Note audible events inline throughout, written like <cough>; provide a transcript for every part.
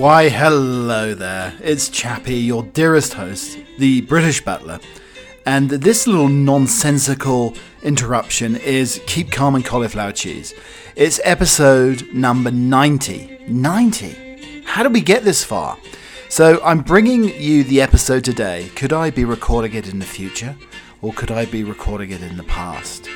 Why, hello there. It's Chappie, your dearest host, the British butler. And this little nonsensical interruption is Keep Calm and Cauliflower Cheese. It's episode number 90. 90? How did we get this far? So I'm bringing you the episode today. Could I be recording it in the future? Or could I be recording it in the past?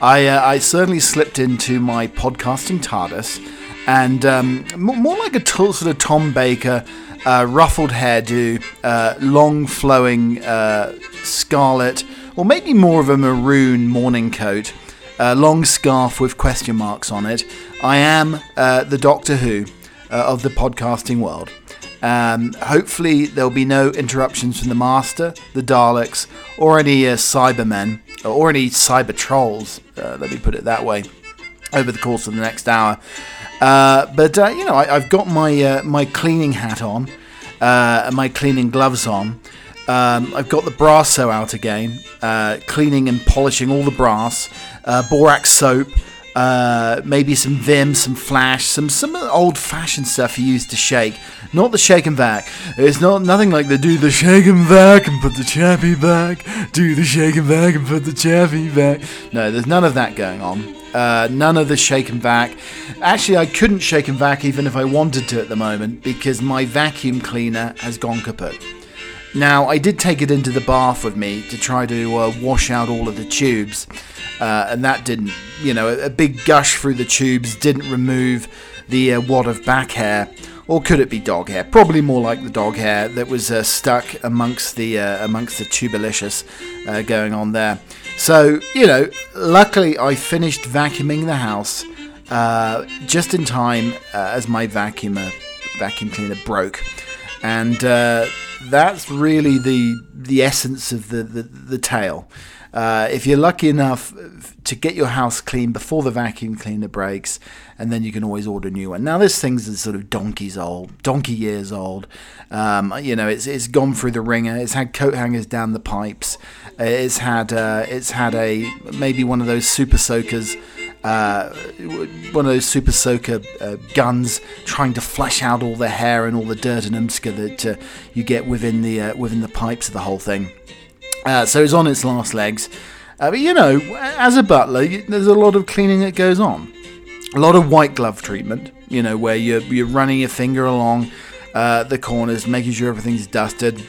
I, uh, I certainly slipped into my podcasting TARDIS and um, more like a t- sort of Tom Baker, uh, ruffled hairdo, uh, long flowing uh, scarlet, or maybe more of a maroon morning coat, uh, long scarf with question marks on it. I am uh, the Doctor Who uh, of the podcasting world. Um, hopefully, there'll be no interruptions from the Master, the Daleks, or any Cybermen, or any Cyber Trolls, let me put it that way, over the course of the next hour. Uh, but uh, you know, I, have got my uh, my cleaning hat on, uh, my cleaning gloves on. Um, I've got the Brasso out again, uh, cleaning and polishing all the brass, borax soap, maybe some Vim, some Flash, some some old-fashioned stuff you use to shake. Not the shake and vac. It's not nothing like the do the shake and vac and put the chappy back. Do the shake and vac and put the chappy back. No, there's none of that going on. Uh, none of the shake and vac. Actually, I couldn't shake and vac even if I wanted to at the moment because my vacuum cleaner has gone kaput. Now, I did take it into the bath with me to try to uh, wash out all of the tubes, uh, and that didn't, you know, a, a, big gush through the tubes didn't remove the uh, wad of back hair. Or could it be dog hair? Probably more like the dog hair that was uh, stuck amongst the uh, amongst the tubulicious going on there. So, you know, luckily I finished vacuuming the house uh, just in time uh, as my vacuumer, vacuum cleaner broke. And uh, that's really the the essence of the, the, the tale. Uh, if you're lucky enough to get your house clean before the vacuum cleaner breaks, and then you can always order a new one. Now this thing's sort of donkeys old, donkey years old. Um, you know, it's it's gone through the ringer. It's had coat hangers down the pipes. It's had uh, it's had a maybe one of those super soakers. Uh, one of those super soaker uh, guns trying to flush out all the hair and all the dirt and umska that uh, you get within the uh, within the pipes of the whole thing. Uh, so it's on its last legs. Uh, but you know, as a butler, there's a lot of cleaning that goes on. A lot of white glove treatment, you know, where you're, you're running your finger along uh, the corners, making sure everything's dusted.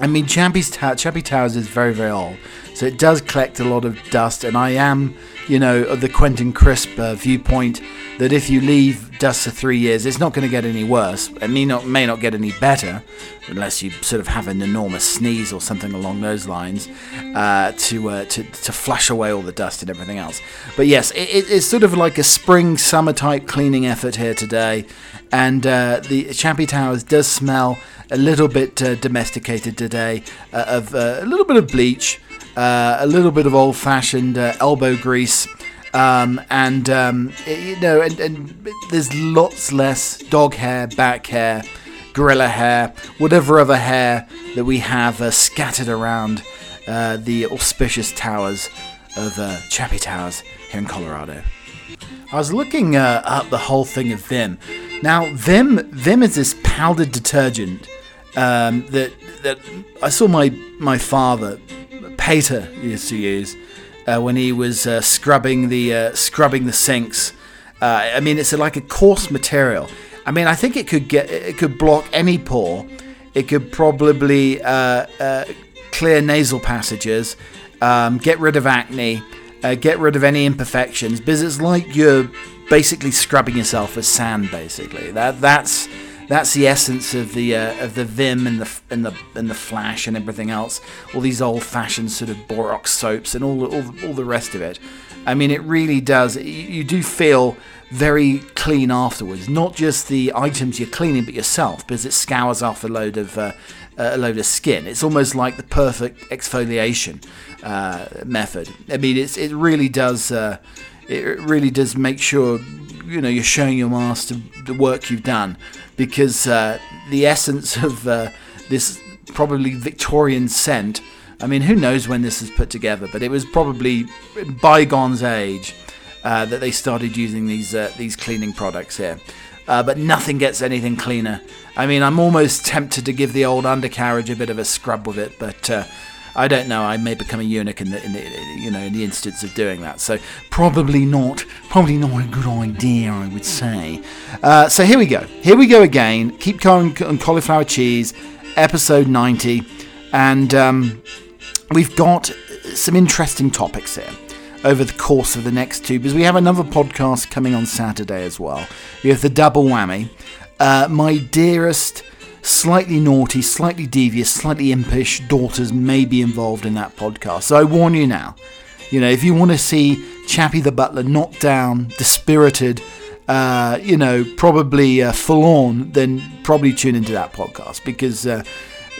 I mean, Chappie's ta- Chappie Towers is very, very old, so it does collect a lot of dust, and I am you know, of the Quentin Crisp uh, viewpoint that if you leave dust for three years, it's not going to get any worse. It may not may not get any better, unless you sort of have an enormous sneeze or something along those lines uh, to, uh, to to flush away all the dust and everything else. But yes, it, it's sort of like a spring summer type cleaning effort here today, and uh, the Chappie Towers does smell a little bit uh, domesticated today uh, of a little bit of bleach uh, a little bit of old fashioned uh, elbow grease. Um, and um, you know, and, and, there's lots less dog hair, back hair, gorilla hair, whatever other hair that we have uh, scattered around uh, the auspicious towers of uh, Chappie Towers here in Colorado. I was looking uh, up the whole thing of Vim. Now, Vim, Vim is this powdered detergent um, that that I saw my my father Pater used to use uh, when he was uh, scrubbing the uh, scrubbing the sinks. Uh, I mean, it's like a coarse material. I mean, I think it could get it could block any pore. It could probably uh, clear nasal passages, um, get rid of acne, get rid of any imperfections. Because it's like you're basically scrubbing yourself with sand. Basically, that that's that's the essence of the uh, of the Vim and the and the and the Flash and everything else. All these old-fashioned sort of borax soaps and all all, all the rest of it. I mean, it really does. You, do feel very clean afterwards. Not just the items you're cleaning, but yourself, because it scours off a load of uh, a load of skin. It's almost like the perfect exfoliation uh, method. I mean, it's it really does. Uh, it really does make sure you know you're showing your master the work you've done because uh, the essence of uh, this probably Victorian scent. I mean, who knows when this was put together, but it was probably bygone's age uh, that they started using these uh, these cleaning products here. uh, but nothing gets anything cleaner. I mean, I'm almost tempted to give the old undercarriage a bit of a scrub with it, but uh, I don't know. I may become a eunuch in the, in the, you know in the instance of doing that. So probably not. Probably not a good idea, I would say. Uh, so here we go. Here we go again. Keep going on cauliflower cheese, episode 90, and um, we've got some interesting topics here over the course of the next two because we have another podcast coming on Saturday as well. We have the double whammy. Uh, my dearest, slightly naughty, slightly devious, slightly impish daughters may be involved in that podcast. So I warn you now. You know, if you want to see Chappie the Butler knocked down, dispirited, uh, you know, probably uh, full on, then probably tune into that podcast because uh,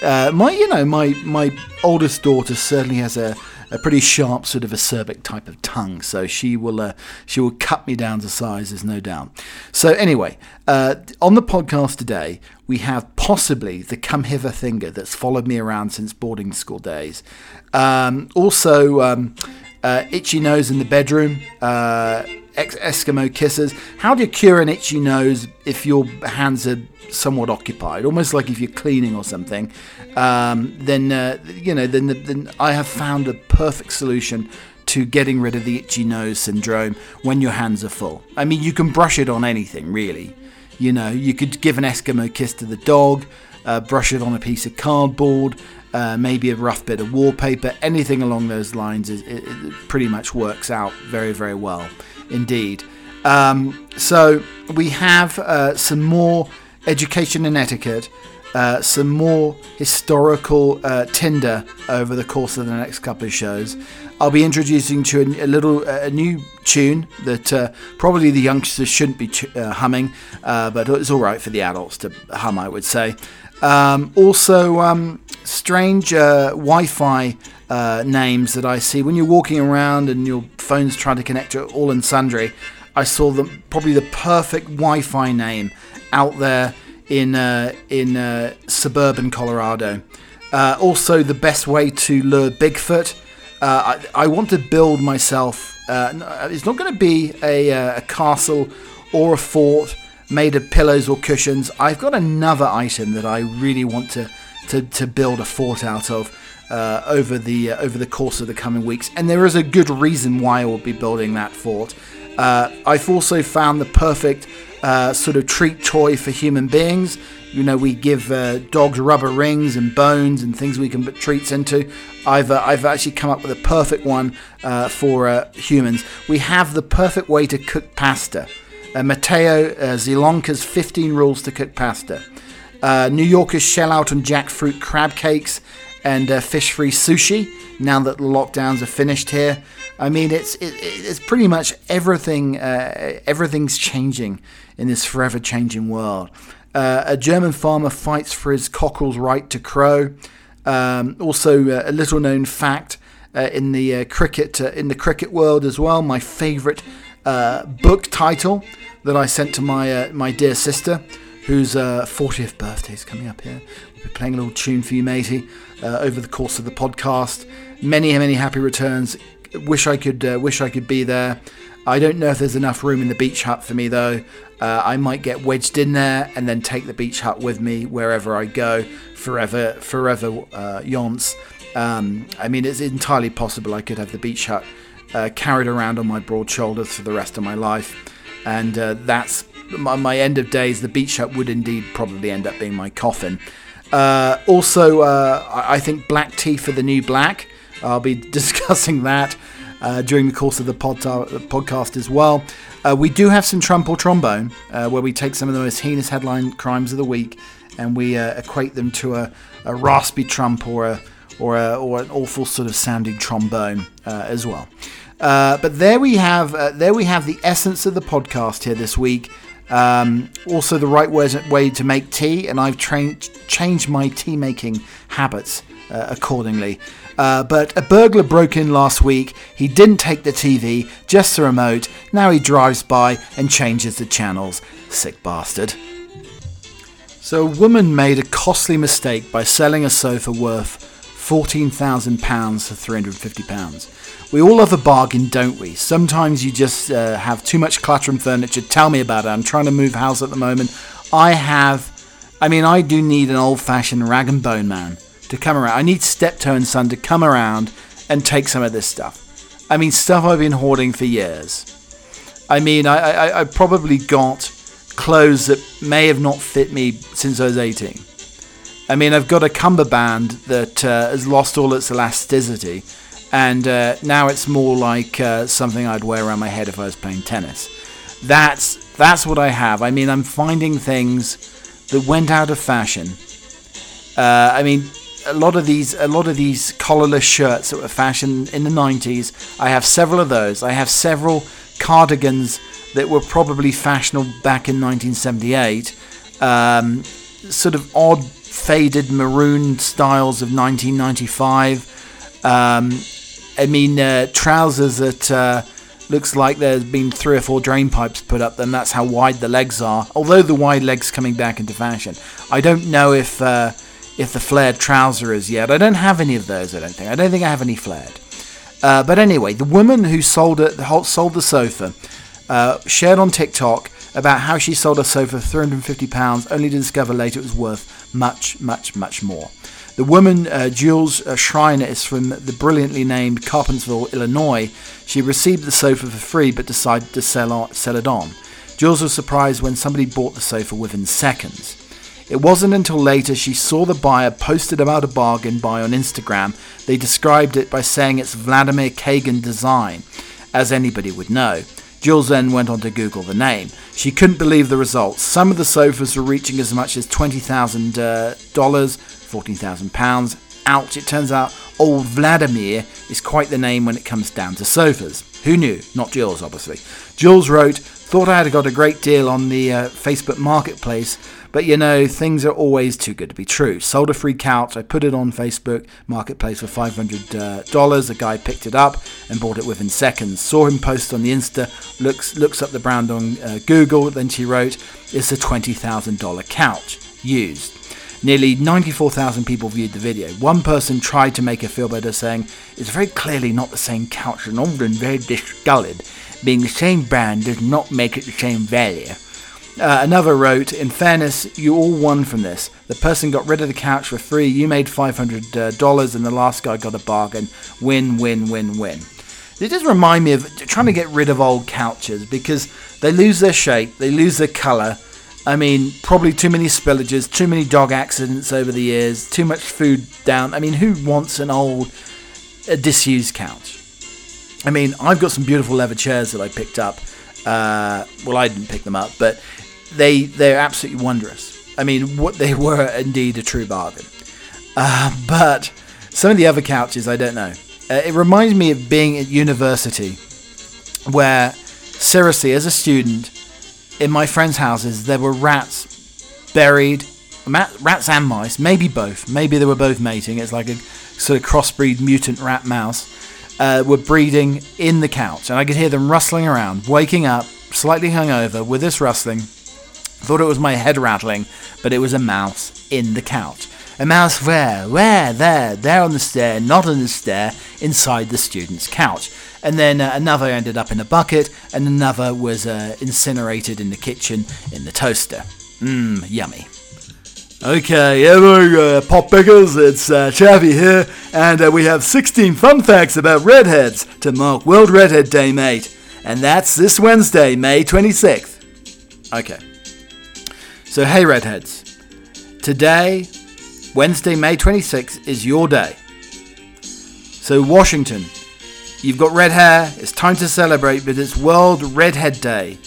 uh, my, you know, my my oldest daughter certainly has a a pretty sharp sort of acerbic type of tongue, so she will uh, she will cut me down to size, there's no doubt. So anyway, uh, on the podcast today we have possibly the come hither thinger that's followed me around since boarding school days. Um, also, um, uh, itchy nose in the bedroom. Uh, Eskimo kisses. How do you cure an itchy nose if your hands are somewhat occupied? Almost like if you're cleaning or something. Um, then uh, you know, then, then I have found a perfect solution to getting rid of the itchy nose syndrome when your hands are full. I mean, you can brush it on anything, really. You know, you could give an Eskimo kiss to the dog, uh, brush it on a piece of cardboard, uh, maybe a rough bit of wallpaper, anything along those lines. Is, it, it pretty much works out very, very well indeed. Um, so we have uh, some more education and etiquette, uh, some more historical uh, Tinder over the course of the next couple of shows. I'll be introducing to a, a little a new tune that uh, probably the youngsters shouldn't be ch- uh, humming, uh, but it's all right for the adults to hum, I would say. Um, also, um, strange Wi-Fi uh, names that I see when you're walking around and your phone's trying to connect to all and sundry. I saw the probably the perfect Wi-Fi name out there in uh, in uh, suburban Colorado. Uh, also, the best way to lure Bigfoot. Uh, I, I, want to build myself. Uh, it's not going to be a, a castle or a fort made of pillows or cushions. I've got another item that I really want to, to, to build a fort out of uh, over the uh, over the course of the coming weeks, and there is a good reason why I will be building that fort. Uh, I've also found the perfect uh, sort of treat toy for human beings. You know, we give uh, dogs rubber rings and bones and things we can put treats into. I've uh, I've actually come up with a perfect one for humans. We have the perfect way to cook pasta. Matteo Zilonka's 15 rules to cook pasta. New Yorker's shell out on jackfruit crab cakes and uh, fish free sushi now that the lockdowns are finished here. I mean, it's it, it's pretty much everything. Uh, everything's changing in this forever changing world. Uh, a German farmer fights for his cockerel's right to crow. Um, also, uh, a little known fact uh, in the uh, cricket in the cricket world as well. My favourite book title that I sent to my my dear sister, whose 40th birthday is coming up here. We'll be playing a little tune for you, matey uh, over the course of the podcast. Many, many happy returns. Wish I could, uh, wish I could be there. I don't know if there's enough room in the beach hut for me though. Uh, I might get wedged in there and then take the beach hut with me wherever I go, forever, forever uh. Um, I mean, it's entirely possible I could have the beach hut uh, carried around on my broad shoulders for the rest of my life, and uh, that's my, my, end of days. The beach hut would indeed probably end up being my coffin. Uh, also, uh, I think black tea for the new black. I'll be <laughs> discussing that uh, during the course of the pod- uh, podcast as well. We do have some Trump or Trombone, where we take some of the most heinous headline crimes of the week and we equate them to a, a, raspy Trump or a, or, a, or an awful sort of sounding trombone as well. but there we have there we have the essence of the podcast here this week. Um, also, the right way, to make tea, and I've changed my tea making habits uh, accordingly. Uh, but a burglar broke in last week. He didn't take the TV, just the remote. Now he drives by and changes the channels. Sick bastard. So, a woman made a costly mistake by selling a sofa worth £14,000 for £350. We all love a bargain, don't we? Sometimes you just uh, have too much clutter and furniture. Tell me about it. I'm trying to move house at the moment. I have, I mean, I do need an old fashioned rag and bone man to come around. I need Steptoe and Son to come around and take some of this stuff. I mean, stuff I've been hoarding for years. I mean, I, I, I probably got clothes that may have not fit me since I was 18. I mean, I've got a cummerbund that uh, has lost all its elasticity, and uh, now it's more like uh, something I'd wear around my head if I was playing tennis. That's that's what I have. I mean, I'm finding things that went out of fashion. Uh, I mean, a lot of these a lot of these collarless shirts that were fashioned in the 90s. I have several of those. I have several cardigans that were probably fashionable back in 1978. Um, sort of odd faded maroon styles of 1995. Um, I mean, uh, trousers that uh, looks like there's been three or four drain pipes put up, and that's how wide the legs are. Although the wide legs coming back into fashion, I don't know if uh, if the flared trouser is yet. I don't have any of those. I don't think. I don't think I have any flared. Uh, but anyway, the woman who sold it, sold the sofa, uh, shared on TikTok about how she sold a sofa for £350, only to discover later it was worth much, much, much more. The woman, uh, Jules uh, Schreiner, is from the brilliantly named Carpentersville, Illinois. She received the sofa for free but decided to sell, on, sell it on. Jules was surprised when somebody bought the sofa within seconds. It wasn't until later she saw the buyer posted about a bargain buy on Instagram. They described it by saying it's Vladimir Kagan design, as anybody would know. Jules then went on to Google the name. She couldn't believe the results. Some of the sofas were reaching as much as $20,000, uh, £14,000. Ouch, it turns out old Vladimir is quite the name when it comes down to sofas. Who knew? Not Jules, obviously. Jules wrote, Thought I had got a great deal on the uh, Facebook Marketplace, but you know, things are always too good to be true. Sold a free couch. I put it on Facebook Marketplace for $500. Uh, a guy picked it up and bought it within seconds. Saw him post on the Insta, looks, looks up the brand on uh, Google. Then she wrote, It's a $20,000 couch used. Nearly 94,000 people viewed the video. One person tried to make her feel better, saying, It's very clearly not the same couch and often very discolored. Being the same brand does not make it the same value. Uh, another wrote, In fairness, you all won from this. The person got rid of the couch for free, you made $500, and the last guy got a bargain. Win, win, win, win. It does remind me of trying to get rid of old couches because they lose their shape, they lose their colour. I mean, probably too many spillages, too many dog accidents over the years, too much food down. I mean, who wants an old, a disused couch? I mean, I've got some beautiful leather chairs that I picked up. Uh, well, I didn't pick them up, but they they're absolutely wondrous. I mean, what they <laughs> were indeed a true bargain. Uh, but some of the other couches, I don't know. Uh, it reminds me of being at university, where seriously, as a student, in my friends' houses, there were rats buried, rats and mice, maybe both. Maybe they were both mating. It's like a sort of crossbreed mutant rat mouse. Uh, were breeding in the couch, and I could hear them rustling around, waking up, slightly hungover, with this rustling, Thought it was my head rattling, but it was a mouse in the couch. A mouse where? Where? There. There on the stair, not on the stair, inside the student's couch. And then uh, another ended up in a bucket, and another was uh, incinerated in the kitchen in the toaster. Mmm, yummy. Okay, hello, uh, pop pickers. It's uh, here, and uh, we have 16 fun facts about redheads to mark World Redhead Day, mate. And that's this Wednesday, May 26th. Okay. So, hey, redheads. Today, Wednesday, May 26th, is your day. So, Washington, you've got red hair, it's time to celebrate, but it's World Redhead Day,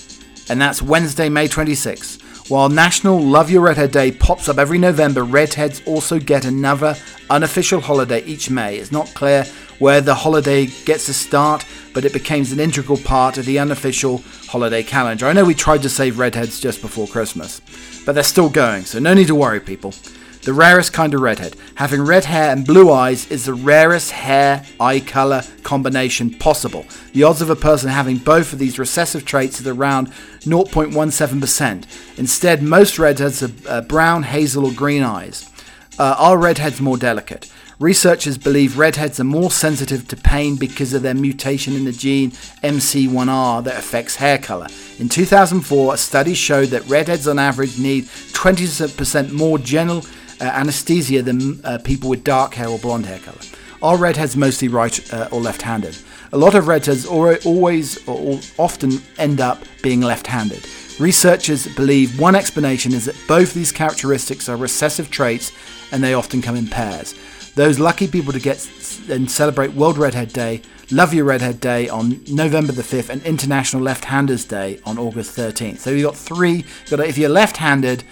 and that's Wednesday, May 26th. While National Love Your Redhead Day pops up every November, redheads also get another unofficial holiday each May. It's not clear where the holiday gets a start, but it becomes an integral part of the unofficial holiday calendar. I know we tried to save redheads just before Christmas, but they're still going, so no need to worry, people. The rarest kind of redhead. Having red hair and blue eyes is the rarest hair eye color combination possible. The odds of a person having both of these recessive traits is around 0.17%. Instead, most redheads are uh, brown, hazel, or green eyes. Uh, are redheads more delicate? Researchers believe redheads are more sensitive to pain because of their mutation in the gene MC1R that affects hair color. In 2004, a study showed that redheads on average need 20% more general uh, anesthesia than uh, people with dark hair or blonde hair color. Are redheads mostly right uh, or left handed? A lot of redheads always or often end up being left handed. Researchers believe one explanation is that both these characteristics are recessive traits and they often come in pairs. Those lucky people to get and celebrate World Redhead Day, Love Your Redhead Day on November the 5th, and International Left Handers Day on August 13th. So you've got three. You've got, if you're left handed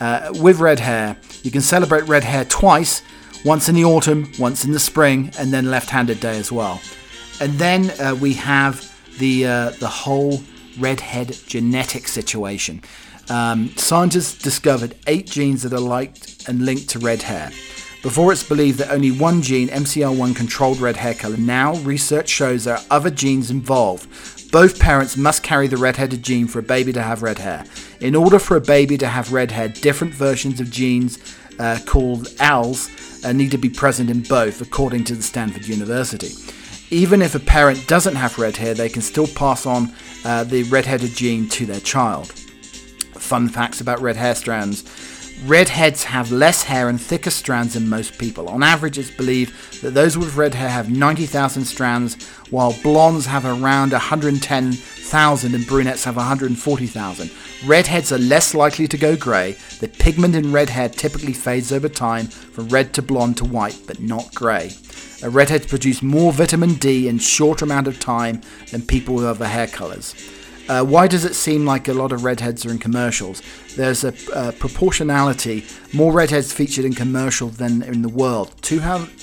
uh, with red hair, you can celebrate red hair twice once in the autumn, once in the spring, and then left handed day as well. And then uh, we have the, uh, the whole redhead genetic situation. Um, scientists discovered eight genes that are liked and linked to red hair. Before it's believed that only one gene, MCR1, controlled red hair color. Now, research shows there are other genes involved. Both parents must carry the red-headed gene for a baby to have red hair. In order for a baby to have red hair, different versions of genes uh, called alleles uh, need to be present in both, according to the Stanford University. Even if a parent doesn't have red hair, they can still pass on uh, the red-headed gene to their child. Fun facts about red hair strands. Redheads have less hair and thicker strands than most people. On average, it's believed that those with red hair have 90,000 strands, while blondes have around 110,000 and brunettes have 140,000. Redheads are less likely to go grey. The pigment in red hair typically fades over time from red to blonde to white, but not grey. Redheads produce more vitamin D in shorter amount of time than people with other hair colours. Uh, why does it seem like a lot of redheads are in commercials? There's a uh, proportionality, more redheads featured in commercials than in the world. Two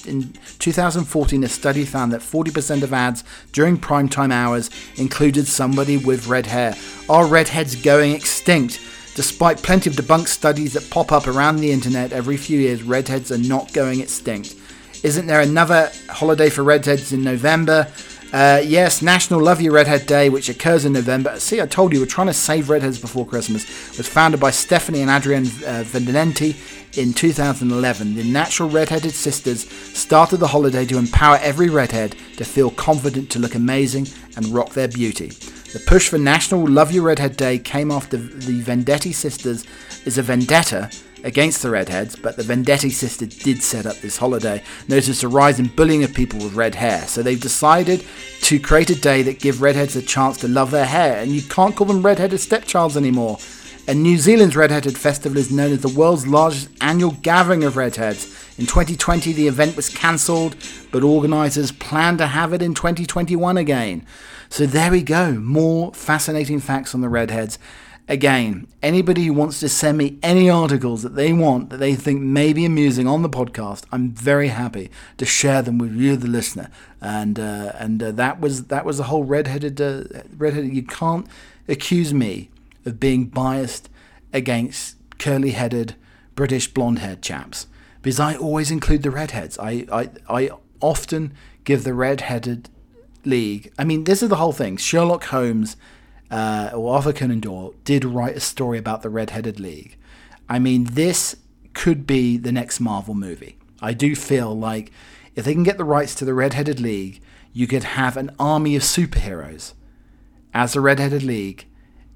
in 2014, a study found that 40% of ads during primetime hours included somebody with red hair. Are redheads going extinct? Despite plenty of debunked studies that pop up around the internet every few years, redheads are not going extinct. Isn't there another holiday for redheads in November? Uh, yes, National Love Your Redhead Day, which occurs in November. See, I told you we're trying to save redheads before Christmas. Was founded by Stephanie and Adrienne uh, Vendetti in 2011. The Natural Redheaded Sisters started the holiday to empower every redhead to feel confident to look amazing and rock their beauty. The push for National Love Your Redhead Day came after the Vendetti sisters is a vendetta against the redheads, but the Vendetti sisters did set up this holiday. Noticed a rise in bullying of people with red hair, so they've decided to create a day that give redheads a chance to love their hair, and you can't call them redheaded stepchilds anymore. And New Zealand's Redheaded Festival is known as the world's largest annual gathering of redheads. In 2020, the event was cancelled, but organisers plan to have it in 2021 again. So there we go, more fascinating facts on the redheads. Again, anybody who wants to send me any articles that they want that they think may be amusing on the podcast, I'm very happy to share them with you, the listener. And uh, and uh, that was that was the whole redheaded uh, redheaded. You can't accuse me of being biased against curly-headed British blonde-haired chaps because I always include the redheads. I I, I often give the redheaded league. I mean, this is the whole thing. Sherlock Holmes uh, or Arthur Conan Doyle did write a story about the Red-Headed League. I mean, this could be the next Marvel movie. I do feel like if they can get the rights to the Red-Headed League, you could have an army of superheroes as the Red-Headed League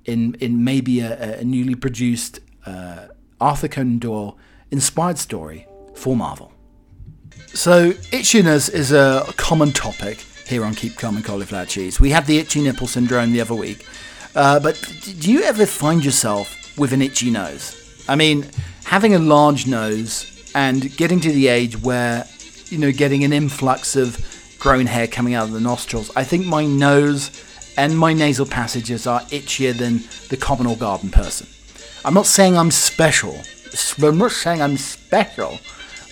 in in maybe a, a newly produced uh, Arthur Conan Doyle inspired story for Marvel. So itchiness is a common topic here on Keep Calm and Cauliflower Cheese. We had the itchy nipple syndrome the other week, uh, but do you ever find yourself with an itchy nose? I mean, having a large nose and getting to the age where, you know, getting an influx of grown hair coming out of the nostrils, I think my nose and my nasal passages are itchier than the common or garden person. I'm not saying I'm special. I'm not saying I'm special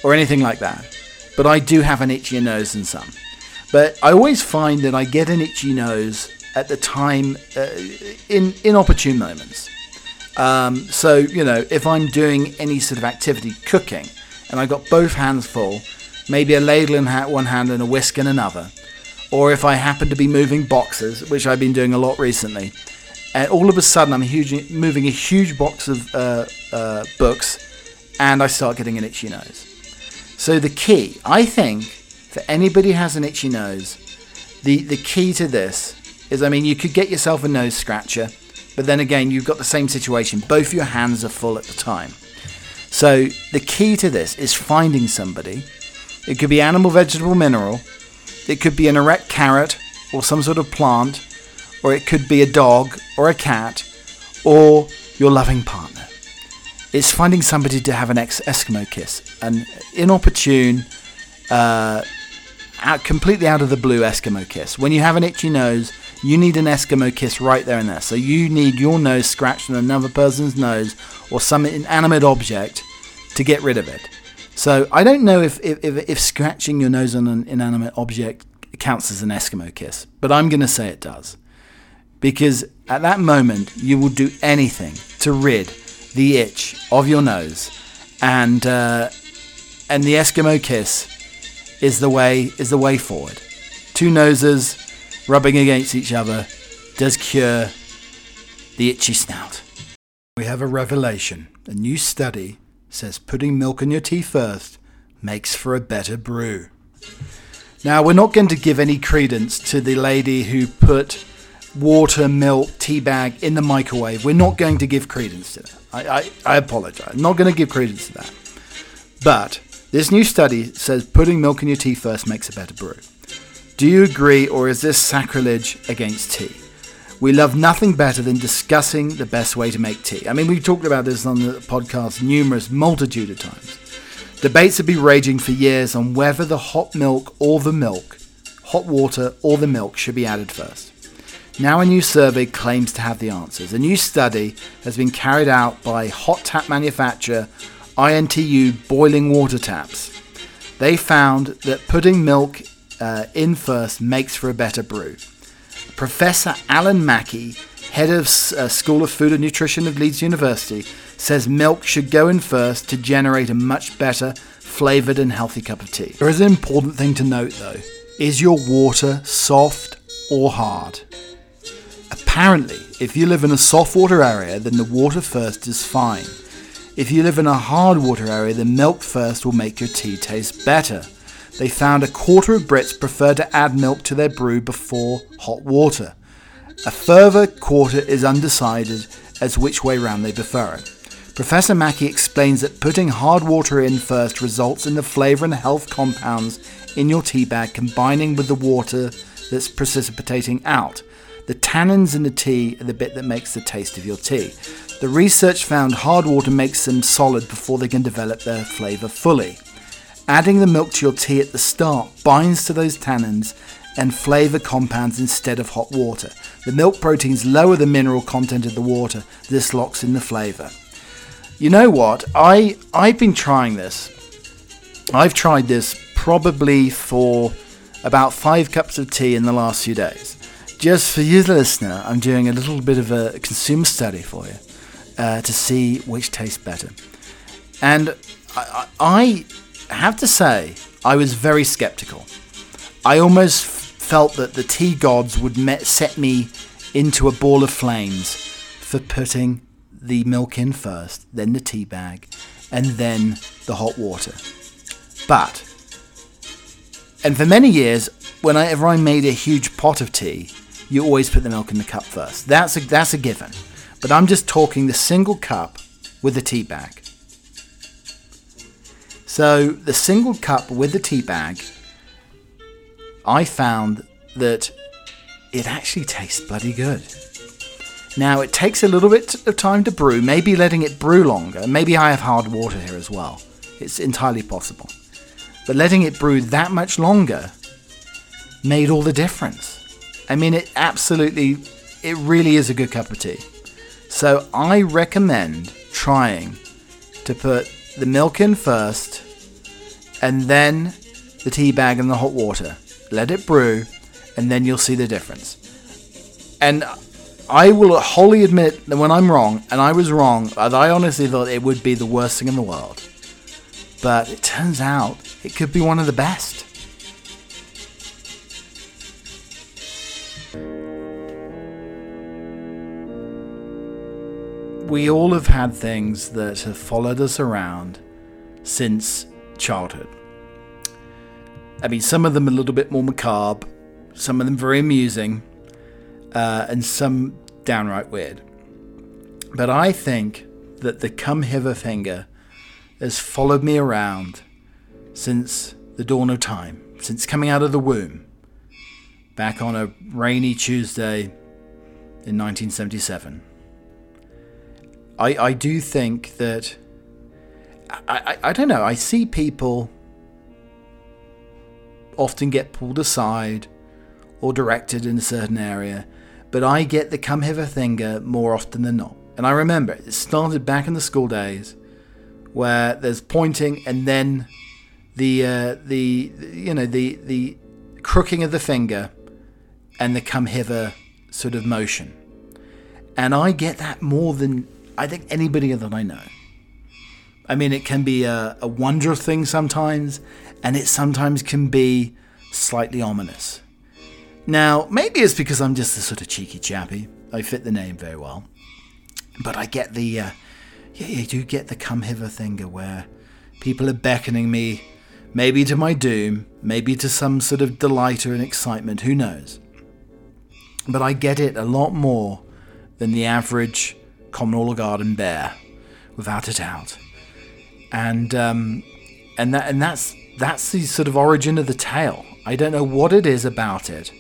or anything like that. But I do have an itchier nose than some. But I always find that I get an itchy nose at the time uh, in inopportune moments. Um, so you know, if I'm doing any sort of activity, cooking, and I've got both hands full, maybe a ladle in one hand and a whisk in another, or if I happen to be moving boxes, which I've been doing a lot recently, and all of a sudden I'm huge, moving a huge box of uh, uh, books, and I start getting an itchy nose. So the key, I think, for anybody who has an itchy nose, the, the key to this is, I mean, you could get yourself a nose scratcher, but then again, you've got the same situation. Both your hands are full at the time. So the key to this is finding somebody. It could be animal, vegetable, mineral. It could be an erect carrot or some sort of plant, or it could be a dog or a cat or your loving partner. It's finding somebody to have an ex- Eskimo kiss, an inopportune, uh, out, completely out of the blue Eskimo kiss. When you have an itchy nose, you need an Eskimo kiss right there and there. So you need your nose scratched on another person's nose or some inanimate object to get rid of it. So I don't know if, if, if, if scratching your nose on an inanimate object counts as an Eskimo kiss, but I'm going to say it does. Because at that moment, you will do anything to rid the itch of your nose, and uh, and the Eskimo kiss is the way is the way forward. Two noses rubbing against each other does cure the itchy snout. We have a revelation. A new study says putting milk in your tea first makes for a better brew. Now, we're not going to give any credence to the lady who put water, milk, tea bag in the microwave. We're not going to give credence to that. I, I, I apologize. I'm not going to give credence to that. But this new study says putting milk in your tea first makes a better brew. Do you agree, or is this sacrilege against tea? We love nothing better than discussing the best way to make tea. I mean, we've talked about this on the podcast numerous multitude of times. Debates have been raging for years on whether the hot milk or the milk, hot water or the milk should be added first. Now, a new survey claims to have the answers. A new study has been carried out by hot tap manufacturer INTU Boiling Water Taps. They found that putting milk uh, in first makes for a better brew. Professor Alan Mackie, head of uh, School of Food and Nutrition of Leeds University, says milk should go in first to generate a much better, flavoured and healthy cup of tea. There is an important thing to note though. Is your water soft or hard? Apparently, if you live in a soft water area, then the water first is fine. If you live in a hard water area, then milk first will make your tea taste better. They found a quarter of Brits prefer to add milk to their brew before hot water. A further quarter is undecided as which way round they prefer it. Professor Mackie explains that putting hard water in first results in the flavour and health compounds in your tea bag combining with the water that's precipitating out. The tannins in the tea are the bit that makes the taste of your tea. The research found hard water makes them solid before they can develop their flavour fully. Adding the milk to your tea at the start binds to those tannins and flavour compounds instead of hot water. The milk proteins lower the mineral content of the water. This locks in the flavour. You know what? I I've been trying this. I've tried this probably for about five cups of tea in the last few days. Just for you, the listener, I'm doing a little bit of a consumer study for you uh, to see which tastes better. And I, I, have to say, I was very skeptical. I almost felt that the tea gods would met, set me into a ball of flames for putting the milk in first, then the tea bag, and then the hot water. But, and for many years, whenever I made a huge pot of tea, you always put the milk in the cup first. That's a, that's a given. But I'm just talking the single cup with the tea bag. So, the single cup with the tea bag, I found that it actually tastes bloody good. Now, it takes a little bit of time to brew, maybe letting it brew longer. Maybe I have hard water here as well. It's entirely possible. But letting it brew that much longer made all the difference. I mean, it absolutely, it really is a good cup of tea. So I recommend trying to put the milk in first and then the tea bag and the hot water. Let it brew and then you'll see the difference. And I will wholly admit that when I'm wrong, and I was wrong, I honestly thought it would be the worst thing in the world. But it turns out it could be one of the best. We all have had things that have followed us around since childhood. I mean, some of them a little bit more macabre, some of them very amusing, uh, and some downright weird. But I think that the come hither finger has followed me around since the dawn of time, since coming out of the womb, back on a rainy Tuesday in 1977. I, I do think that I, I, I don't know, I see people often get pulled aside or directed in a certain area, but I get the come hither finger more often than not. And I remember it started back in the school days where there's pointing and then the uh, the you know the the crooking of the finger and the come hither sort of motion. And I get that more than I think anybody that I know. I mean, it can be a, a wondrous thing sometimes, and it sometimes can be slightly ominous. Now, maybe it's because I'm just a sort of cheeky chappy. I fit the name very well. But I get the, uh, yeah, you do get the come hither thing where people are beckoning me, maybe to my doom, maybe to some sort of delight or an excitement, who knows. But I get it a lot more than the average communal garden bear, without a doubt. And um, and that and that's that's the sort of origin of the tale. I don't know what it is about it,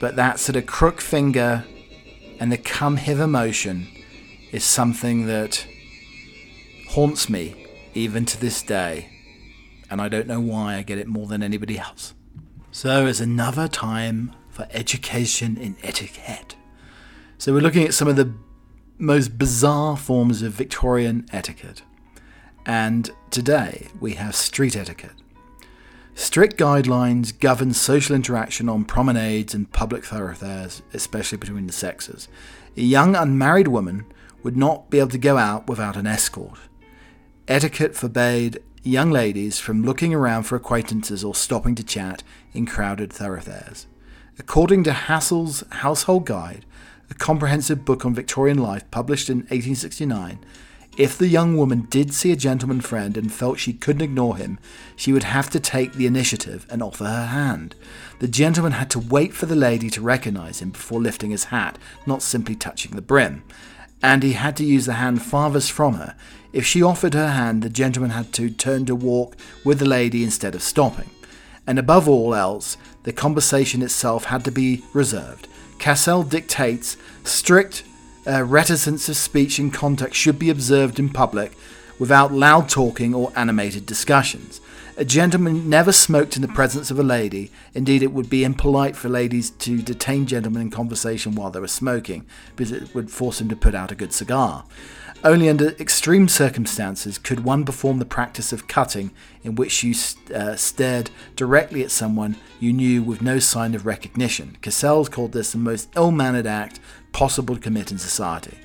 but that sort of crook finger and the come hither motion is something that haunts me even to this day, and I don't know why I get it more than anybody else. So it's another time for education in etiquette. So we're looking at some of the most bizarre forms of Victorian etiquette. And today we have street etiquette. Strict guidelines govern social interaction on promenades and public thoroughfares, especially between the sexes. A young unmarried woman would not be able to go out without an escort. Etiquette forbade young ladies from looking around for acquaintances or stopping to chat in crowded thoroughfares. According to Cassell's Household Guide, a comprehensive book on Victorian life published in 1869, if the young woman did see a gentleman friend and felt she couldn't ignore him, she would have to take the initiative and offer her hand. The gentleman had to wait for the lady to recognize him before lifting his hat, not simply touching the brim. And he had to use the hand farthest from her. If she offered her hand, the gentleman had to turn to walk with the lady instead of stopping. And above all else, the conversation itself had to be reserved. Cassell dictates strict uh, reticence of speech and contact should be observed in public without loud talking or animated discussions. A gentleman never smoked in the presence of a lady. Indeed, it would be impolite for ladies to detain gentlemen in conversation while they were smoking, because it would force them to put out a good cigar. Only under extreme circumstances could one perform the practice of cutting, in which you uh, stared directly at someone you knew with no sign of recognition. Cassell called this the most ill mannered act possible to commit in society.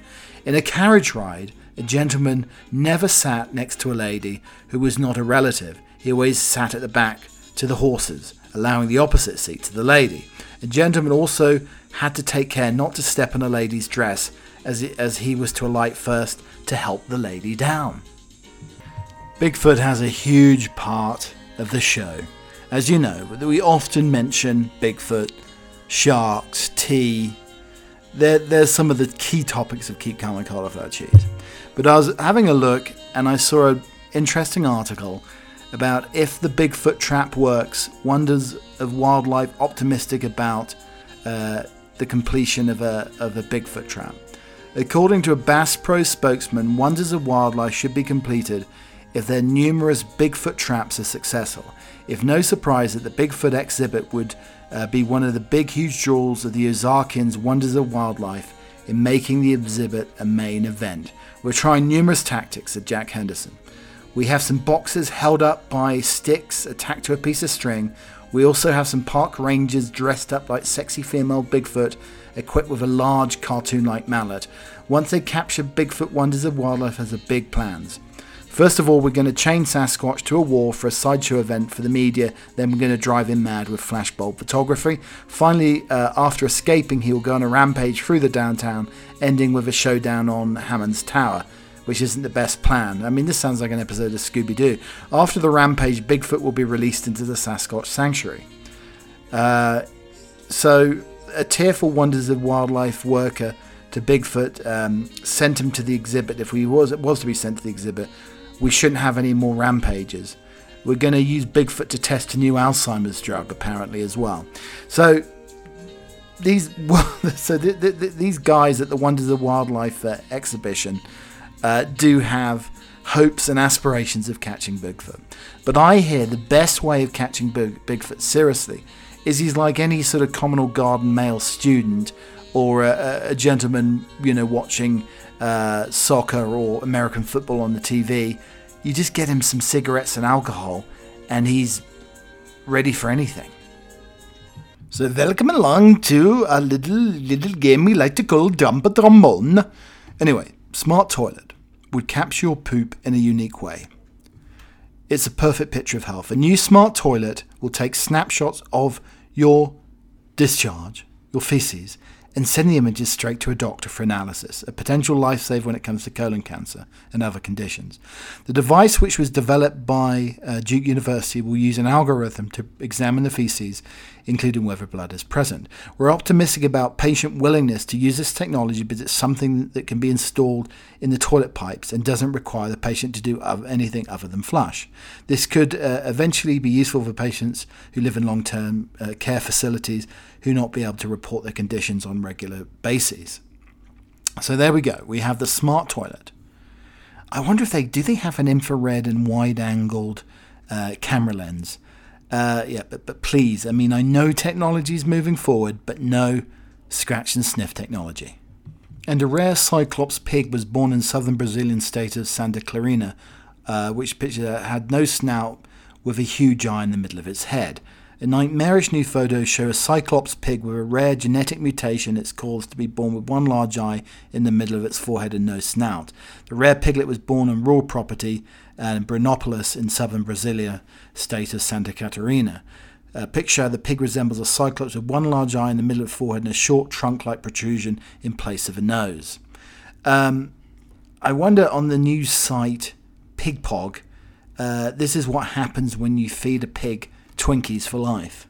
In a carriage ride, a gentleman never sat next to a lady who was not a relative. He always sat at the back to the horses, allowing the opposite seat to the lady. A gentleman also had to take care not to step on a lady's dress as, it, as he was to alight first to help the lady down. Bigfoot has a huge part of the show. As you know, we often mention Bigfoot, sharks, tea, there, there's some of the key topics of Keep Calm and Cauliflower Cheese. But I was having a look and I saw an interesting article about if the Bigfoot trap works, wonders of wildlife optimistic about uh, the completion of a, of a Bigfoot trap. According to a Bass Pro spokesman, wonders of wildlife should be completed if their numerous Bigfoot traps are successful. If no surprise that the Bigfoot exhibit would uh, be one of the big, huge draws of the Ozarkians' Wonders of Wildlife in making the exhibit a main event. We're trying numerous tactics, said Jack Henderson. We have some boxes held up by sticks attached to a piece of string. We also have some park rangers dressed up like sexy female Bigfoot, equipped with a large cartoon like mallet. Once they capture Bigfoot Wonders of Wildlife has a big plans. First of all, we're going to chain Sasquatch to a wall for a sideshow event for the media, then we're going to drive him mad with flashbulb photography. Finally, uh, after escaping, he will go on a rampage through the downtown, ending with a showdown on Hammons Tower. which isn't the best plan. I mean, this sounds like an episode of Scooby Doo. After the rampage, Bigfoot will be released into the Sasquatch Sanctuary. Uh, so, a tearful Wonders of Wildlife worker to Bigfoot um, sent him to the exhibit. If he was it was to be sent to the exhibit, we shouldn't have any more rampages. We're going to use Bigfoot to test a new Alzheimer's drug, apparently as well. So these <laughs> so the, the, the, these guys at the Wonders of Wildlife uh, exhibition uh, do have hopes and aspirations of catching Bigfoot. But I hear the best way of catching Big, Bigfoot seriously is he's like any sort of communal garden male student or a, a gentleman, you know, watching uh, soccer or American football on the TV. You just get him some cigarettes and alcohol, and he's ready for anything. So welcome along to a little little game we like to call Dump a Trombone. Anyway, Smart Toilet would capture your poop in a unique way. It's a perfect picture of health. A new smart toilet will take snapshots of your discharge, your feces, and send the images straight to a doctor for analysis, a potential lifesaver when it comes to colon cancer and other conditions. The device, which was developed by uh, Duke University, will use an algorithm to examine the feces, including whether blood is present. We're optimistic about patient willingness to use this technology because it's something that can be installed in the toilet pipes and doesn't require the patient to do anything other than flush. This could uh, eventually be useful for patients who live in long term uh, care facilities who not be able to report their conditions on regular bases. So there we go. We have the smart toilet. I wonder if they do they have an infrared and wide-angled uh, camera lens. Uh, yeah, but but please, I mean, I know technology is moving forward, but no scratch and sniff technology. And a rare cyclops pig was born in southern Brazilian state of Santa Catarina, uh, which picture had no snout with a huge eye in the middle of its head. A nightmarish new photos show a cyclops pig with a rare genetic mutation it's caused to be born with one large eye in the middle of its forehead and no snout. The rare piglet was born on rural property in Brunópolis in southern Brasilia, state of Santa Catarina. A picture of the pig resembles a cyclops with one large eye in the middle of the forehead and a short trunk-like protrusion in place of a nose. Um, I wonder on the news site Pigpog, uh, this is what happens when you feed a pig Twinkies for life.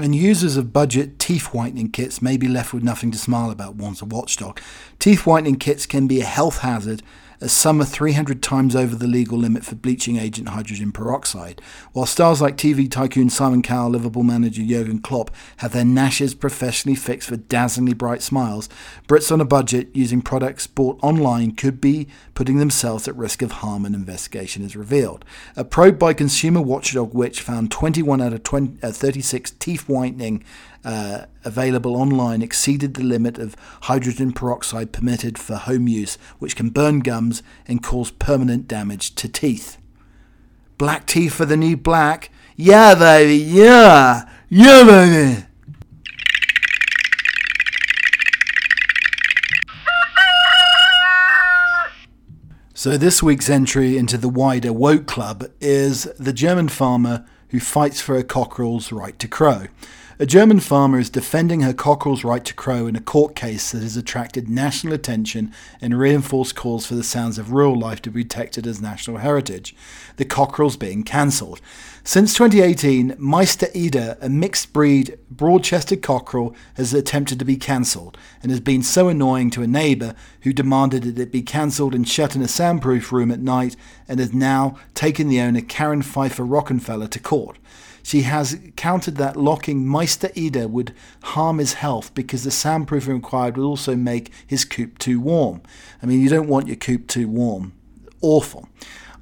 And users of budget teeth whitening kits may be left with nothing to smile about once a watchdog. Teeth whitening kits can be a health hazard as some are 300 times over the legal limit for bleaching agent hydrogen peroxide, while stars like TV tycoon Simon Cowell, Liverpool manager Jurgen Klopp have their gnashes professionally fixed for dazzlingly bright smiles, Brits on a budget using products bought online could be putting themselves at risk of harm, an investigation has revealed. A probe by consumer watchdog Which found 21 out of 20, uh, 36 teeth whitening uh, available online exceeded the limit of hydrogen peroxide permitted for home use, which can burn gums and cause permanent damage to teeth. Black teeth for the new black? Yeah, baby, yeah! Yeah, baby! So, this week's entry into the wider woke club is the German farmer who fights for a cockerel's right to crow. A German farmer is defending her cockerel's right to crow in a court case that has attracted national attention and reinforced calls for the sounds of rural life to be protected as national heritage. The cockerel's being cancelled. Since 2018, Meister Eder, a mixed breed, broad chested cockerel, has attempted to be cancelled and has been so annoying to a neighbour who demanded that it be cancelled and shut in a soundproof room at night and has now taken the owner, Karen Pfeiffer Rockenfeller, to court. She has countered that locking Meister Eder would harm his health because the soundproofing required would also make his coop too warm. I mean, you don't want your coop too warm. Awful.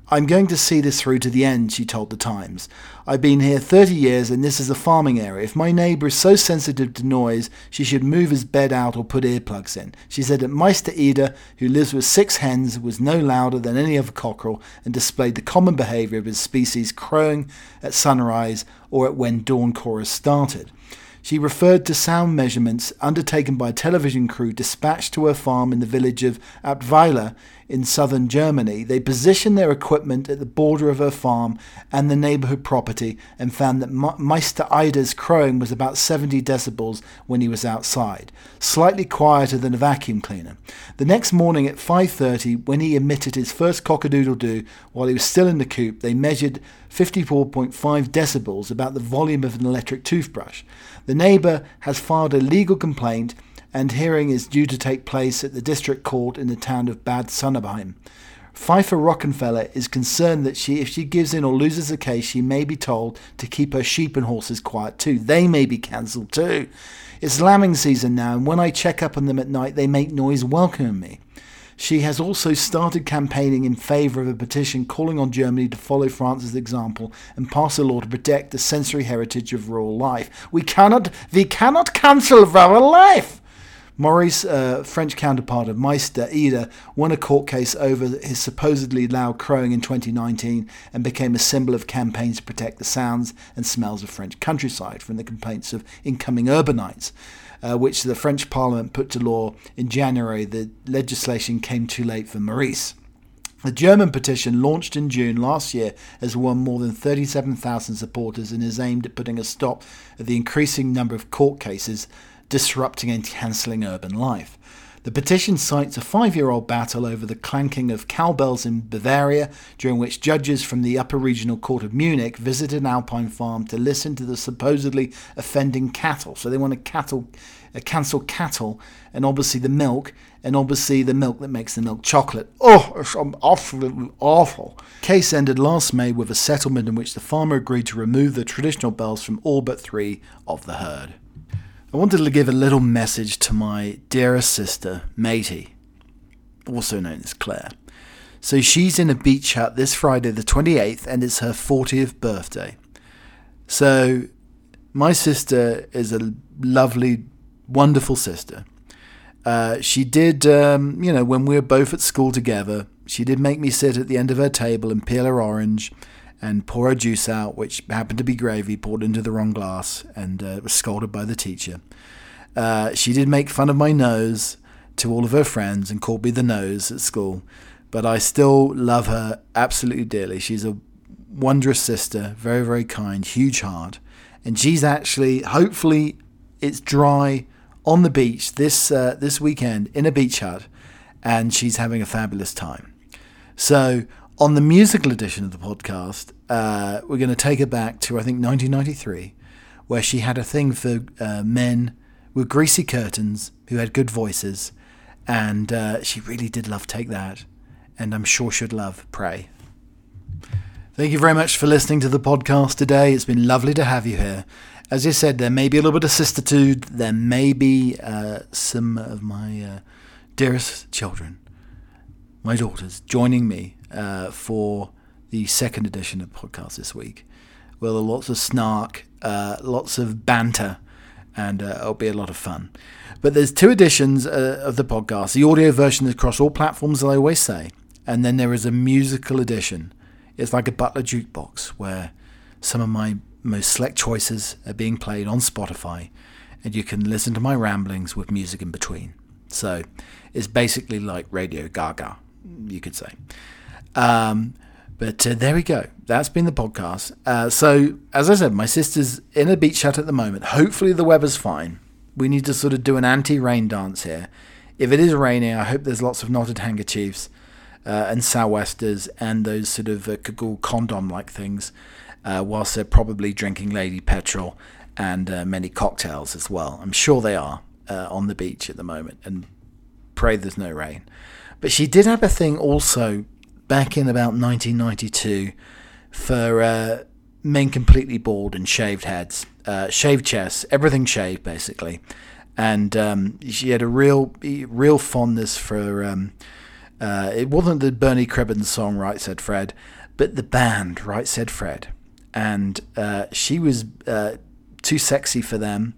I'm going to see this through to the end, she told the Times. I've been here 30 years and this is a farming area. If my neighbour is so sensitive to noise, she should move his bed out or put earplugs in. She said that Meister Eder, who lives with six hens, was no louder than any other cockerel and displayed the common behaviour of his species crowing at sunrise or at when dawn chorus started. She referred to sound measurements undertaken by a television crew dispatched to her farm in the village of Abtweiler in southern Germany. They positioned their equipment at the border of her farm and the neighborhood property and found that Meister Eder's crowing was about 70 decibels when he was outside, slightly quieter than a vacuum cleaner. The next morning at 5:30, when he emitted his first cock-a-doodle-doo while he was still in the coop, they measured 54.5 decibels, about the volume of an electric toothbrush. The neighbour has filed a legal complaint, and hearing is due to take place at the district court in the town of Bad Sobernheim. Pfeiffer Rockenfeller is concerned that she, if she gives in or loses the case, she may be told to keep her sheep and horses quiet too. They may be cancelled too. It's lambing season now, and when I check up on them at night, they make noise welcoming me. She has also started campaigning in favour of a petition calling on Germany to follow France's example and pass a law to protect the sensory heritage of rural life. We cannot, we cannot cancel rural life. Maurice, uh, French counterpart of Meister Eder, won a court case over his supposedly loud crowing in 2019 and became a symbol of campaigns to protect the sounds and smells of French countryside from the complaints of incoming urbanites uh, which the French Parliament put to law in January, the legislation came too late for Maurice. The German petition, launched in June last year, has won more than 37,000 supporters and is aimed at putting a stop to the increasing number of court cases disrupting and cancelling urban life. The petition cites a five year old battle over the clanking of cowbells in Bavaria, during which judges from the Upper Regional Court of Munich visited an alpine farm to listen to the supposedly offending cattle. So they want to cattle, uh, cancel cattle and obviously the milk, and obviously the milk that makes the milk chocolate. Oh, it's awful, awful. Case ended last May with a settlement in which the farmer agreed to remove the traditional bells from all but three of the herd. I wanted to give a little message to my dearest sister, Matey, also known as Claire. So she's in a beach hut this Friday, the 28th, and it's her 40th birthday. So my sister is a lovely, wonderful sister. Uh, she did, um, you know, when we were both at school together, she did make me sit at the end of her table and peel her orange and pour her juice out, which happened to be gravy poured into the wrong glass, and uh, was scolded by the teacher. Uh, she did make fun of my nose to all of her friends and called me the nose at school, but I still love her absolutely dearly. She's a wondrous sister, very, very kind, huge heart, and she's actually, hopefully, it's dry on the beach this uh, this weekend in a beach hut, and she's having a fabulous time. So on the musical edition of the podcast, uh, we're going to take her back to, I think, 1993, where she had a thing for uh, men with greasy curtains who had good voices. And uh, she really did love Take That. And I'm sure she'd love Pray. Thank you very much for listening to the podcast today. It's been lovely to have you here. As I said, there may be a little bit of sisterhood. There may be uh, some of my uh, dearest children, my daughters, joining me uh, for the second edition of podcast this week. Well, lots of snark, uh, lots of banter, and uh, it'll be a lot of fun. But there's two editions uh, of the podcast. The audio version is across all platforms, as I always say, and then there is a musical edition. It's like a Butler jukebox where some of my most select choices are being played on Spotify, and you can listen to my ramblings with music in between. So it's basically like Radio Gaga, you could say. Um, but uh, there we go. That's been the podcast. Uh, so, as I said, my sister's in a beach hut at the moment. Hopefully, the weather's fine. We need to sort of do an anti rain dance here. If it is raining, I hope there's lots of knotted handkerchiefs uh, and sou'westers and those sort of uh, condom like things, uh, whilst they're probably drinking Lady Petrol and uh, many cocktails as well. I'm sure they are uh, on the beach at the moment and pray there's no rain. But she did have a thing also back in about 1992 for uh, men completely bald and shaved heads, uh, shaved chests, everything shaved basically. And um, she had a real, real fondness for. Um, uh, it wasn't the Bernie Cribbins song, Right Said Fred, but the band, Right Said Fred. And uh, she was uh, too sexy for them.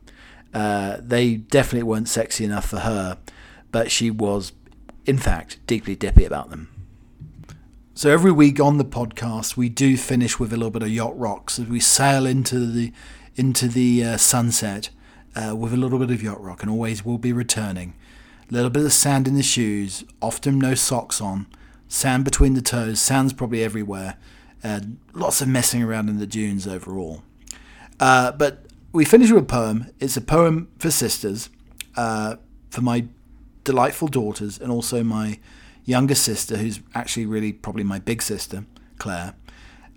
Uh, they definitely weren't sexy enough for her, but she was, in fact, deeply dippy about them. So every week on the podcast, we do finish with a little bit of yacht rocks as we sail into the into the uh, sunset uh, with a little bit of yacht rock and always will be returning. A little bit of sand in the shoes, often no socks on, sand between the toes, sand's probably everywhere, lots of messing around in the dunes overall. Uh, but we finish with a poem. It's a poem for sisters, uh, for my delightful daughters, and also my younger sister, who's actually really probably my big sister, Claire.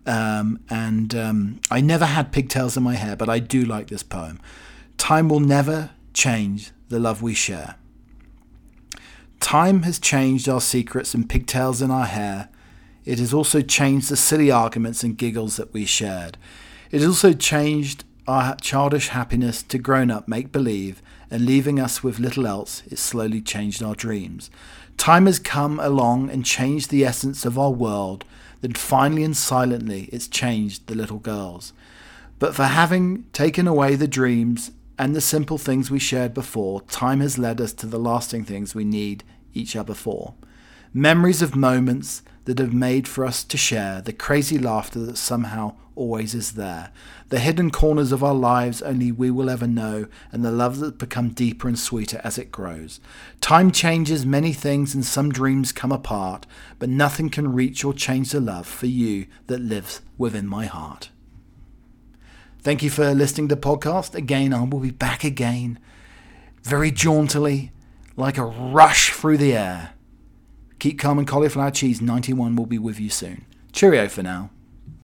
Um, and um, I never had pigtails in my hair, but I do like this poem. Time will never change the love we share. Time has changed our secrets and pigtails in our hair. It has also changed the silly arguments and giggles that we shared. It has also changed our childish happiness to grown up make believe, and leaving us with little else, it slowly changed our dreams. Time has come along and changed the essence of our world, then finally and silently it's changed the little girls. But for having taken away the dreams and the simple things we shared before, time has led us to the lasting things we need each other for. Memories of moments that have made for us to share, the crazy laughter that somehow always is there, the hidden corners of our lives only we will ever know, and the love that become deeper and sweeter as it grows. Time changes many things and some dreams come apart, but nothing can reach or change the love for you that lives within my heart. Thank you for listening to the podcast. Again, I will be back again, very jauntily, like a rush through the air. Keep calm and cauliflower cheese 91 will be with you soon. Cheerio for now.